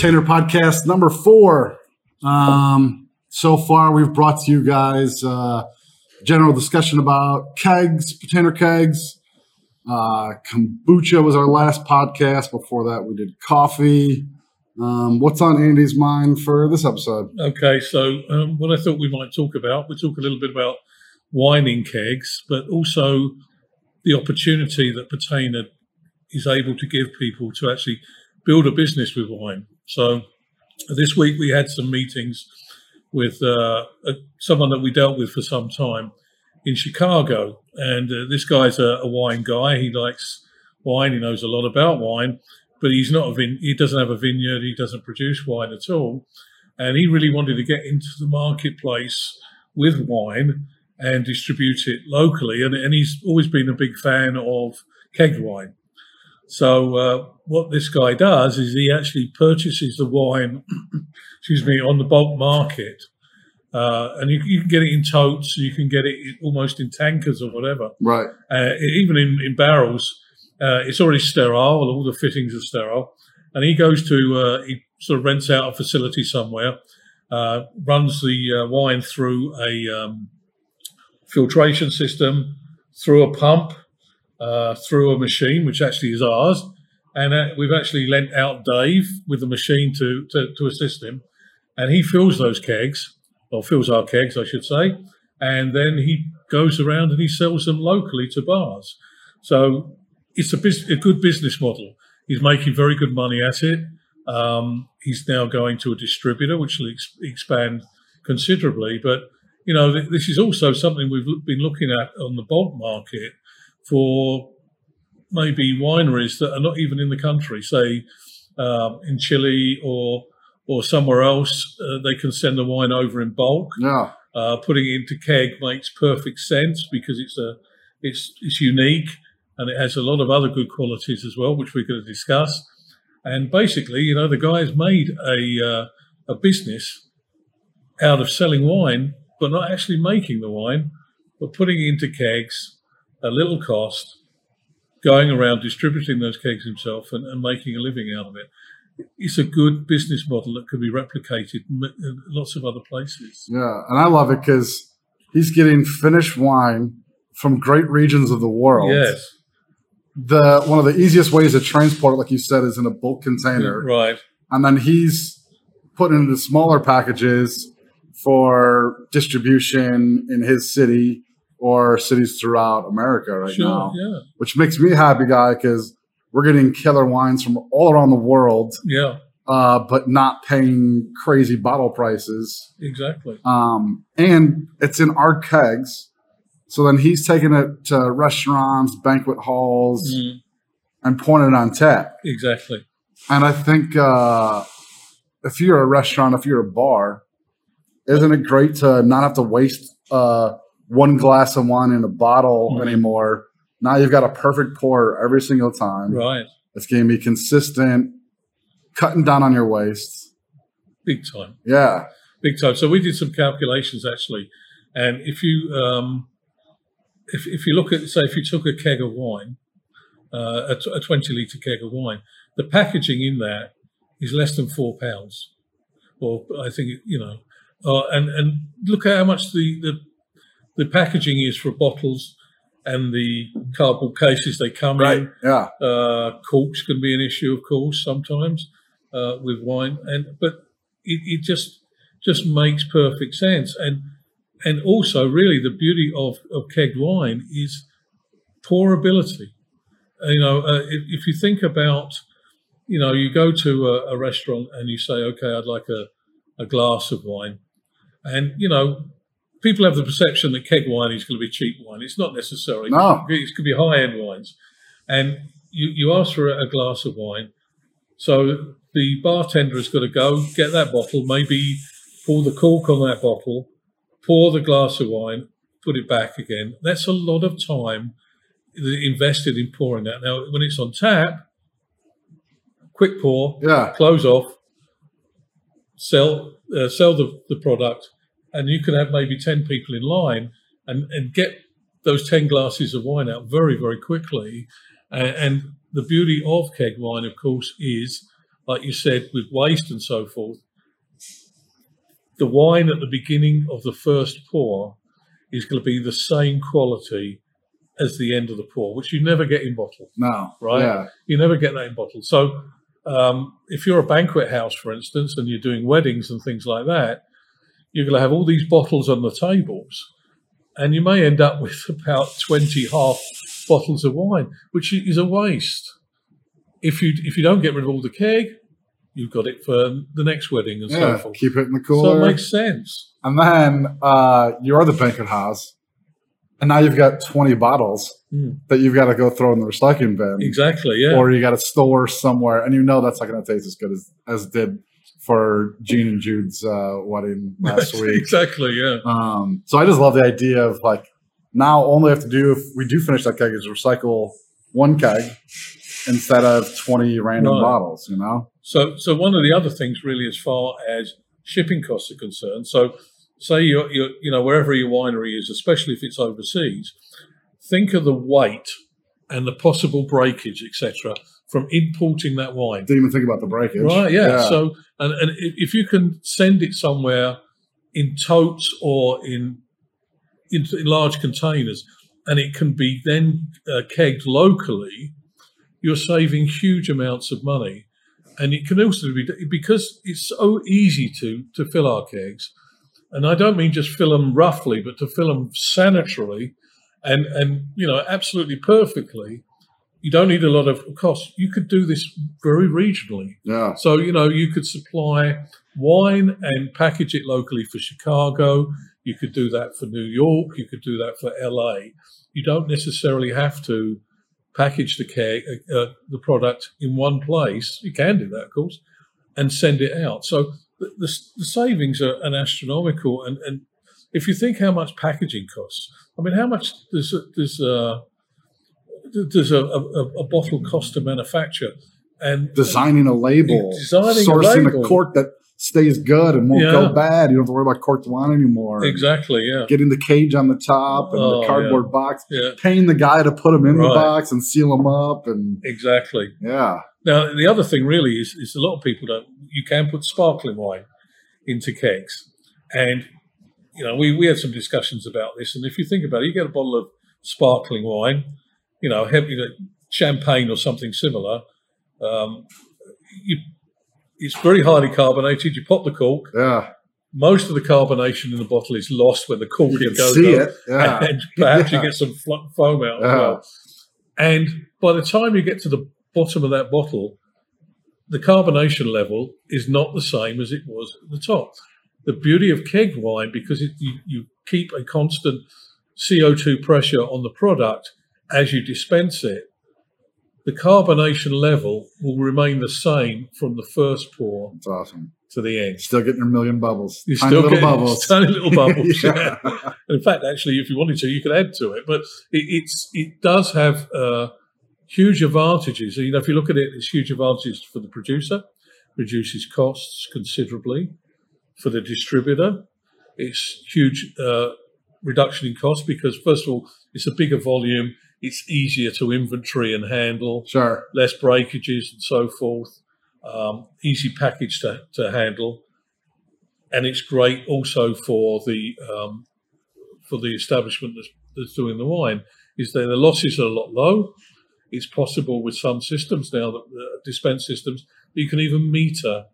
Tainer podcast number four. Um, so far, we've brought to you guys uh, general discussion about kegs, Tainer kegs. Uh, kombucha was our last podcast. Before that, we did coffee. Um, what's on Andy's mind for this episode? Okay, so um, what I thought we might talk about, we talk a little bit about wine in kegs, but also the opportunity that Petainer is able to give people to actually build a business with wine. So this week we had some meetings with uh, someone that we dealt with for some time in Chicago, and uh, this guy's a, a, wine guy. He likes wine. He knows a lot about wine, but he's not a vin- he doesn't have a vineyard. He doesn't produce wine at all, and he really wanted to get into the marketplace with wine and distribute it locally. And, and he's always been a big fan of keg wine. So uh, what this guy does is he actually purchases the wine, excuse me, on the bulk market, uh, and you, you, can get it in totes, you can get it almost in tankers or whatever. Right. Uh, even in, in barrels, uh, it's already sterile. All the fittings are sterile, and he goes to uh, he sort of rents out a facility somewhere, uh, runs the wine through a um, filtration system, through a pump uh, through a machine, which actually is ours. And uh, we've actually lent out Dave with the machine to, to, to assist him. And he fills those kegs, or fills our kegs, I should say. And then he goes around and he sells them locally to bars. So it's a, bus- a good business model. He's making very good money at it. Um, he's now going to a distributor, which will ex- expand considerably. But you know, th- this is also something we've been looking at on the bulk market for maybe wineries that are not even in the country, say um, in Chile or or somewhere else, uh, they can send the wine over in bulk. Yeah. Uh, putting it into keg makes perfect sense because it's a it's it's unique and it has a lot of other good qualities as well, which we're going to discuss. And basically, you know, the guy's made a uh, a business out of selling wine, but not actually making the wine, but putting it into kegs a little cost, going around distributing those kegs himself and, and making a living out of it. It's a good business model that can be replicated in uh, lots of other places. Yeah, and I love it because he's getting finished wine from great regions of the world. Yes. The one of the easiest ways to transport it, like you said, is in a bulk container. Right. And then he's putting into smaller packages for distribution in his city or cities throughout America right sure, now, yeah. which makes me happy, guy, because we're getting killer wines from all around the world. Yeah. Uh, but not paying crazy bottle prices. Exactly. Um, and it's in our kegs. So then he's taking it to restaurants, banquet halls, mm. and pouring it on tap. Exactly. And I think uh, if you're a restaurant, if you're a bar, isn't it great to not have to waste uh, one glass of wine in a bottle mm-hmm. anymore. Now you've got a perfect pour every single time. Right. It's going to be consistent, cutting down on your waste. Big time. Yeah. Big time. So we did some calculations actually, and if you um, if if you look at say if you took a keg of wine, uh, a, t- a twenty liter keg of wine, the packaging in that is less than four pounds, or I think you know, uh, and and look at how much the the the packaging is for bottles and the cardboard cases they come right. in. Yeah. Uh, corks can be an issue, of course, sometimes uh, with wine, and but it, it, just just makes perfect sense. And and also, really, the beauty of of kegged wine is pourability. You know, uh, if, if, you think about, you know, you go to a, a restaurant and you say, okay, I'd like a, a glass of wine, and you know people have the perception that keg wine is going to be cheap wine. It's not necessarily. No. It could be high end wines. And you, you ask for a glass of wine. So the bartender has got to go get that bottle, maybe pull the cork on that bottle, pour the glass of wine, put it back again. That's a lot of time invested in pouring that. Now, when it's on tap, quick pour, yeah. close off, sell uh, sell the, the product, and you can have maybe 10 people in line and, and get those 10 glasses of wine out very, very quickly. And, and the beauty of keg wine, of course, is like you said, with waste and so forth, the wine at the beginning of the first pour is going to be the same quality as the end of the pour, which you never get in bottle. No. Right. Yeah. You never get that in bottle. So um, if you're a banquet house, for instance, and you're doing weddings and things like that, you're going to have all these bottles on the tables, and you may end up with about 20 half bottles of wine, which is a waste. If you if you don't get rid of all the keg, you've got it for the next wedding and so forth. Keep it in the So cooler. it makes sense. and then uh, you're the banquet house, and now you've got 20 bottles Mm. that you've got to go throw in the recycling bin. Exactly. Yeah. or you got to store somewhere, and you know that's not going to taste as good as as did for Gene and Jude's uh, wedding last week. exactly. Yeah. Um, so I just love the idea of like now all we have to do if we do finish that keg is recycle one keg instead of twenty random Right. bottles. You know, So, so one of the other things, really, as far as shipping costs are concerned, so say you're, you're, you know, wherever your winery is, especially if it's overseas, think of the weight and the possible breakage, etc., from importing that wine. didn't even think about the breakage. Right? Yeah. So, and and if if you can send it somewhere in totes or in in, in large containers, and it can be then uh, kegged locally, you're saving huge amounts of money. And it can also be because it's so easy to to fill our kegs, and I don't mean just fill them roughly, but to fill them sanitarily, and and you know absolutely perfectly. You don't need a lot of cost. You could do this very regionally. yeah, So, you know, you could supply wine and package it locally for Chicago. You could do that for New York. You could do that for LA. You don't necessarily have to package the keg, uh, uh, the product in one place. You can do that, of course, and send it out. So the, the, the savings are an astronomical. And, and if you think how much packaging costs, I mean, how much does does uh, does a, a, a bottle cost to manufacture? And designing a label, Designing a sourcing label. a cork that stays good and won't Yeah. go bad. You don't have to worry about corked wine anymore. Exactly. Yeah. Getting the cage on the top and Oh, the cardboard box, Yeah. paying the guy to put them in the box and seal them up, and Exactly. yeah, Now the other thing really is, is a lot of people don't. You can put sparkling wine into kegs, and you know we we had some discussions about this. And if you think about it, you get a bottle of sparkling wine, you know, heavy champagne or something similar. Um, you, it's very highly carbonated. You pop the cork. yeah. Most of the carbonation in the bottle is lost when the cork You goes see up. it. Yeah. and perhaps Yeah. you get some foam out as well. And by the time you get to the bottom of that bottle, the carbonation level is not the same as it was at the top. The beauty of keg wine, because it, you, you keep a constant CO2 pressure on the product as you dispense it, the carbonation level will remain the same from the first pour awesome. to the end. Still getting your million bubbles. You Tiny still little get bubbles. tiny little bubbles. Yeah. yeah. In fact, actually, if you wanted to, you could add to it. But it, it's it does have uh, huge advantages. You know, if you look at it, it's huge advantages for the producer, reduces costs considerably. For the distributor, it's huge uh, reduction in cost because first of all, it's a bigger volume. It's easier to inventory and handle Sure. less breakages and so forth, um, easy package to, to handle, and it's great also for the um, for the establishment that's, that's doing the wine. Is that the losses are a lot low. It's possible with some systems now that uh, dispense systems you can even meter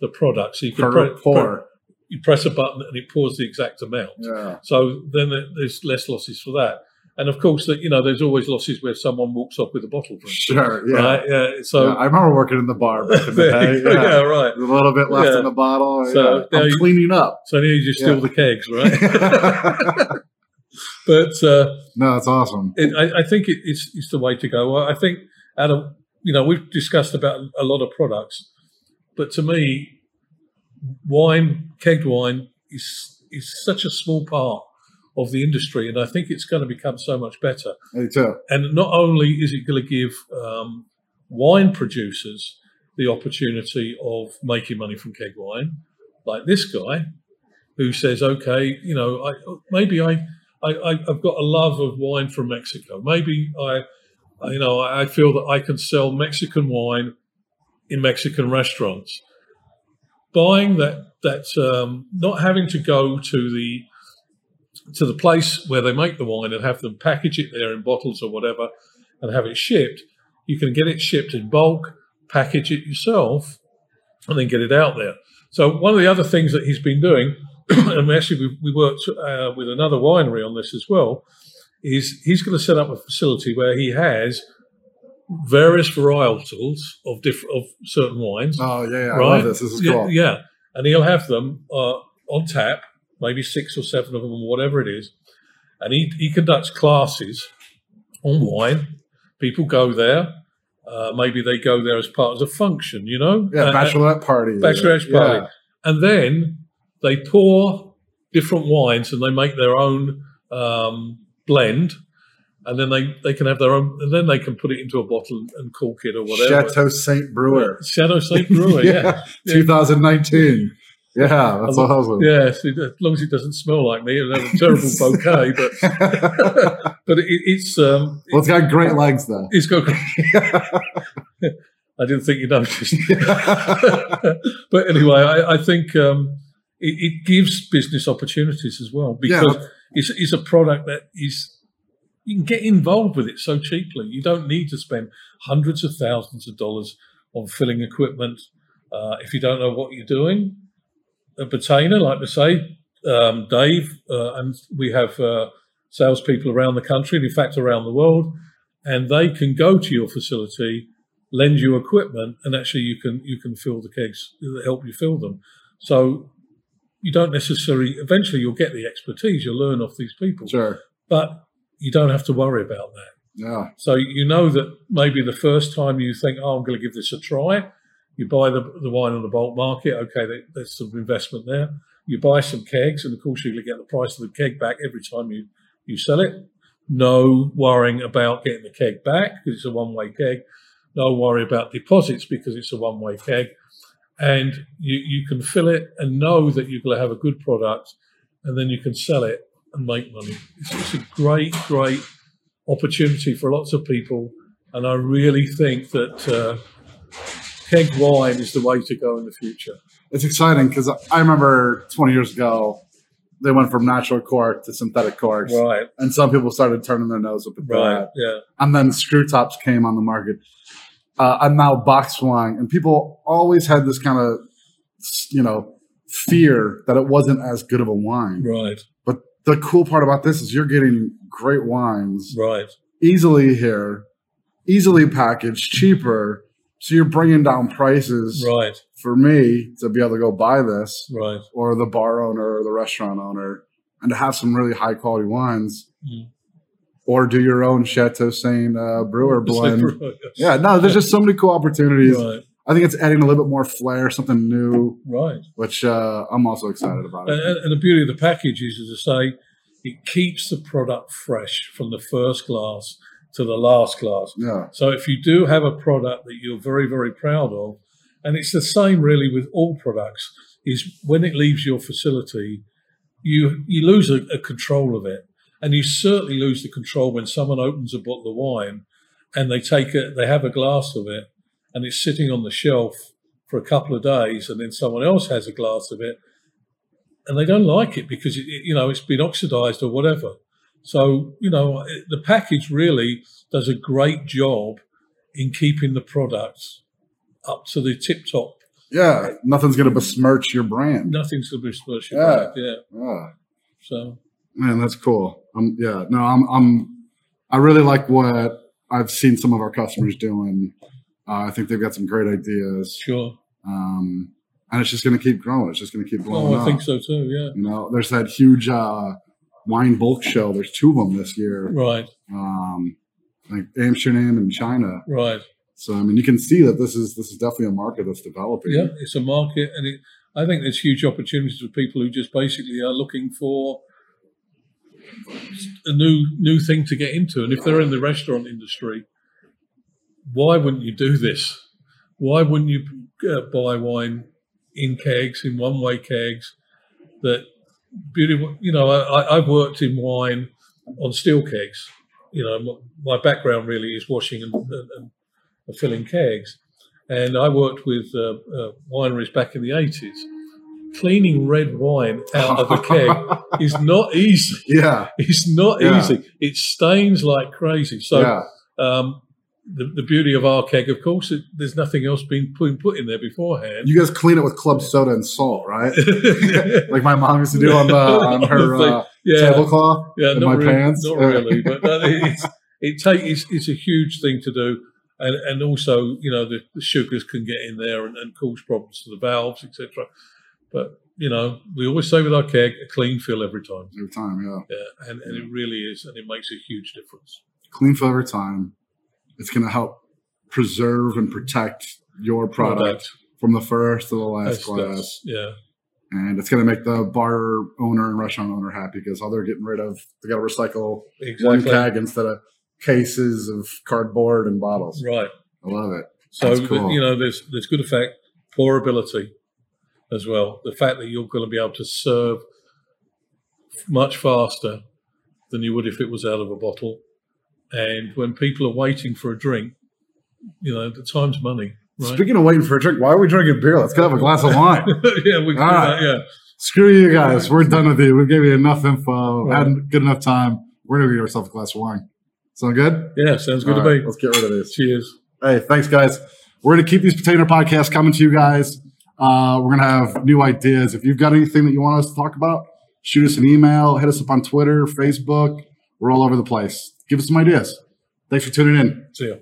the product, so you can pre- pour. you press a button and it pours the exact amount. Yeah. So then there's less losses for that. And of course, that you know, there's always losses where someone walks off with a bottle. For. Sure. Yeah. Right? Yeah. So Yeah, I remember working in the bar back in the day. Yeah. yeah, right. A little bit left Yeah. in the bottle. So yeah. I'm you- cleaning up. So now you just steal the kegs, right? but uh, no, that's awesome. it, I, I think it, it's it's the way to go. I think out of you know we've discussed about a lot of products, but to me, wine, kegged wine, is is such a small part of the industry, and I think it's going to become so much better. Me too. And not only is it going to give um, wine producers the opportunity of making money from keg wine, like this guy, who says, "Okay, you know, I, maybe I, I, I've got a love of wine from Mexico. Maybe I, I- you know, I feel that I can sell Mexican wine in Mexican restaurants. Buying that that um, not having to go to the to the place where they make the wine and have them package it there in bottles or whatever and have it shipped. You can get it shipped in bulk, package it yourself, and then get it out there. So one of the other things that he's been doing, and actually we, we worked uh, with another winery on this as well, is he's going to set up a facility where he has various varietals of different of certain wines. Oh yeah, yeah. I love this. This is yeah, cool. yeah, and he'll have them uh, on tap, maybe six or seven of them, or whatever it is, and he he conducts classes on wine. People go there. Uh, maybe they go there as part of a function, you know. Yeah, Uh, bachelorette party. bachelorette Yeah. party. and then they pour different wines and they make their own um, blend, and then they, they can have their own, and then they can put it into a bottle and, and cork it or whatever. Chateau Saint Brewer. Shadow Saint Brewer, yeah. yeah. 2019. Yeah, that's love- awesome. Yeah, as long as it doesn't smell like me, it'll have a terrible bouquet. But but it, it's um, well, it's got great legs though. it's got. I didn't think you noticed. but anyway, I, I think um, it, it gives business opportunities as well because Yeah. it's, it's a product that is you can get involved with it so cheaply. You don't need to spend hundreds of thousands of dollars on filling equipment uh, if you don't know what you're doing. At Petainer, like I say, um, Dave, uh, and we have uh, salespeople around the country, and in fact around the world, and they can go to your facility, lend you equipment, and actually you can you can fill the kegs, help you fill them. So you don't necessarily. Eventually, you'll get the expertise. You'll learn off these people, Sure. but you don't have to worry about that. Yeah. So you know that maybe the first time you think, "Oh, I'm going to give this a try," you buy the, the wine on the bulk market. Okay, there- there's some investment there. You buy some kegs, and of course, you're going to get the price of the keg back every time you you sell it. No worrying about getting the keg back because it's a one way keg. No worry about deposits because it's a one way keg. And you, you can fill it and know that you're going to have a good product, and then you can sell it and make money. It's, it's a great, great opportunity for lots of people. And I really think that uh, keg wine is the way to go in the future. It's exciting because I remember 20 years ago, they went from natural cork to synthetic corks. Right, And some people started turning their nose up at right, that. yeah, And then screw tops came on the market. Uh, and now box wine. And people always had this kind of, you know, fear that it wasn't as good of a wine. right, But the cool part about this is you're getting great wines right, easily here, easily packaged, cheaper. So you're bringing down prices right, for me to be able to go buy this right. or the bar owner or the restaurant owner and to have some really high quality wines Mm. or do your own Chateau Saint uh, brewer blend. Right, Yeah, no, there's just so many cool opportunities. right, I think it's adding a little bit more flair, something new, right. which uh, I'm also excited about. And, and and the beauty of the package is, as I say, it keeps the product fresh from the first glass to the last glass. Yeah, So if you do have a product that you're very, very proud of, and it's the same really with all products, is when it leaves your facility, you you lose a, a control of it, and you certainly lose the control when someone opens a bottle of wine and they take it, they have a glass of it, and it's sitting on the shelf for a couple of days, and then someone else has a glass of it, and they don't like it because it, it- you know it's been oxidized or whatever. So, you know, the package really does a great job in keeping the products up to the tip top. yeah, nothing's going to besmirch your brand. Nothing's going to besmirch your Yeah. back. Yeah. Yeah. So, Man, that's cool. Um, yeah, no, I'm, I'm, I really like what I've seen some of our customers doing. Uh, I think they've got some great ideas, sure. um, and it's just going to keep growing. It's just going to keep blowing Oh, I up. think so too. Yeah. You know, there's that huge uh, wine bulk show. There's two of them this year. Right. Um, like Amsterdam and China. Right. So I mean, you can see that this is this is definitely a market that's developing. Yeah. It's a market, and it, I think there's huge opportunities for people who just basically are looking for a new new thing to get into. And if they're in the restaurant industry, why wouldn't you do this? Why wouldn't you uh, buy wine in kegs, in one way kegs? That beauty, you know, I, I've worked in wine on steel kegs. You know, my, my background really is washing and, and, and filling kegs. and I worked with uh, uh, wineries back in the eighties. Cleaning red wine out of a keg is not easy. Yeah. It's not Yeah. easy. It stains like crazy. So yeah. um, the, the beauty of our keg, of course, it, there's nothing else being put, put in there beforehand. You guys clean it with club soda and salt, right? like my mom used to do on the on her uh, yeah, tablecloth yeah, in not my really, pants. not really, but no, it's it take it's, it's a huge thing to do, and and also you know the, the sugars can get in there and, and cause problems to the valves, etc. But you know we always say with our keg, a clean fill every time. every time. Yeah, Yeah, and, and it really is, and it makes a huge difference. clean fill every time. It's going to help preserve and protect your product Product. from the first to the last That's- glass. that's- yeah, and it's going to make the bar owner and restaurant owner happy because all they're getting rid of, they got to recycle one exactly. keg instead of cases of cardboard and bottles. Right. I love it. So cool. you know, there's there's good effect, pourability as well. The fact that you're going to be able to serve much faster than you would if it was out of a bottle, and when people are waiting for a drink, you know, the time's money, right? Speaking of waiting for a drink, why are we drinking beer? Let's go have a glass of wine. yeah, we can All do right. that. Yeah, Screw you guys. We're done with you. We gave you enough info. Right. Had good enough time. We're going to get ourselves a glass of wine. Sound good? yeah, sounds good All to right, me. Let's get rid of this. Cheers. Hey, thanks, guys. We're going to keep these Petainer podcasts coming to you guys. Uh, we're going to have new ideas. If you've got anything that you want us to talk about, shoot us an email, hit us up on Twitter, Facebook. We're all over the place. Give us some ideas. Thanks for tuning in. See you.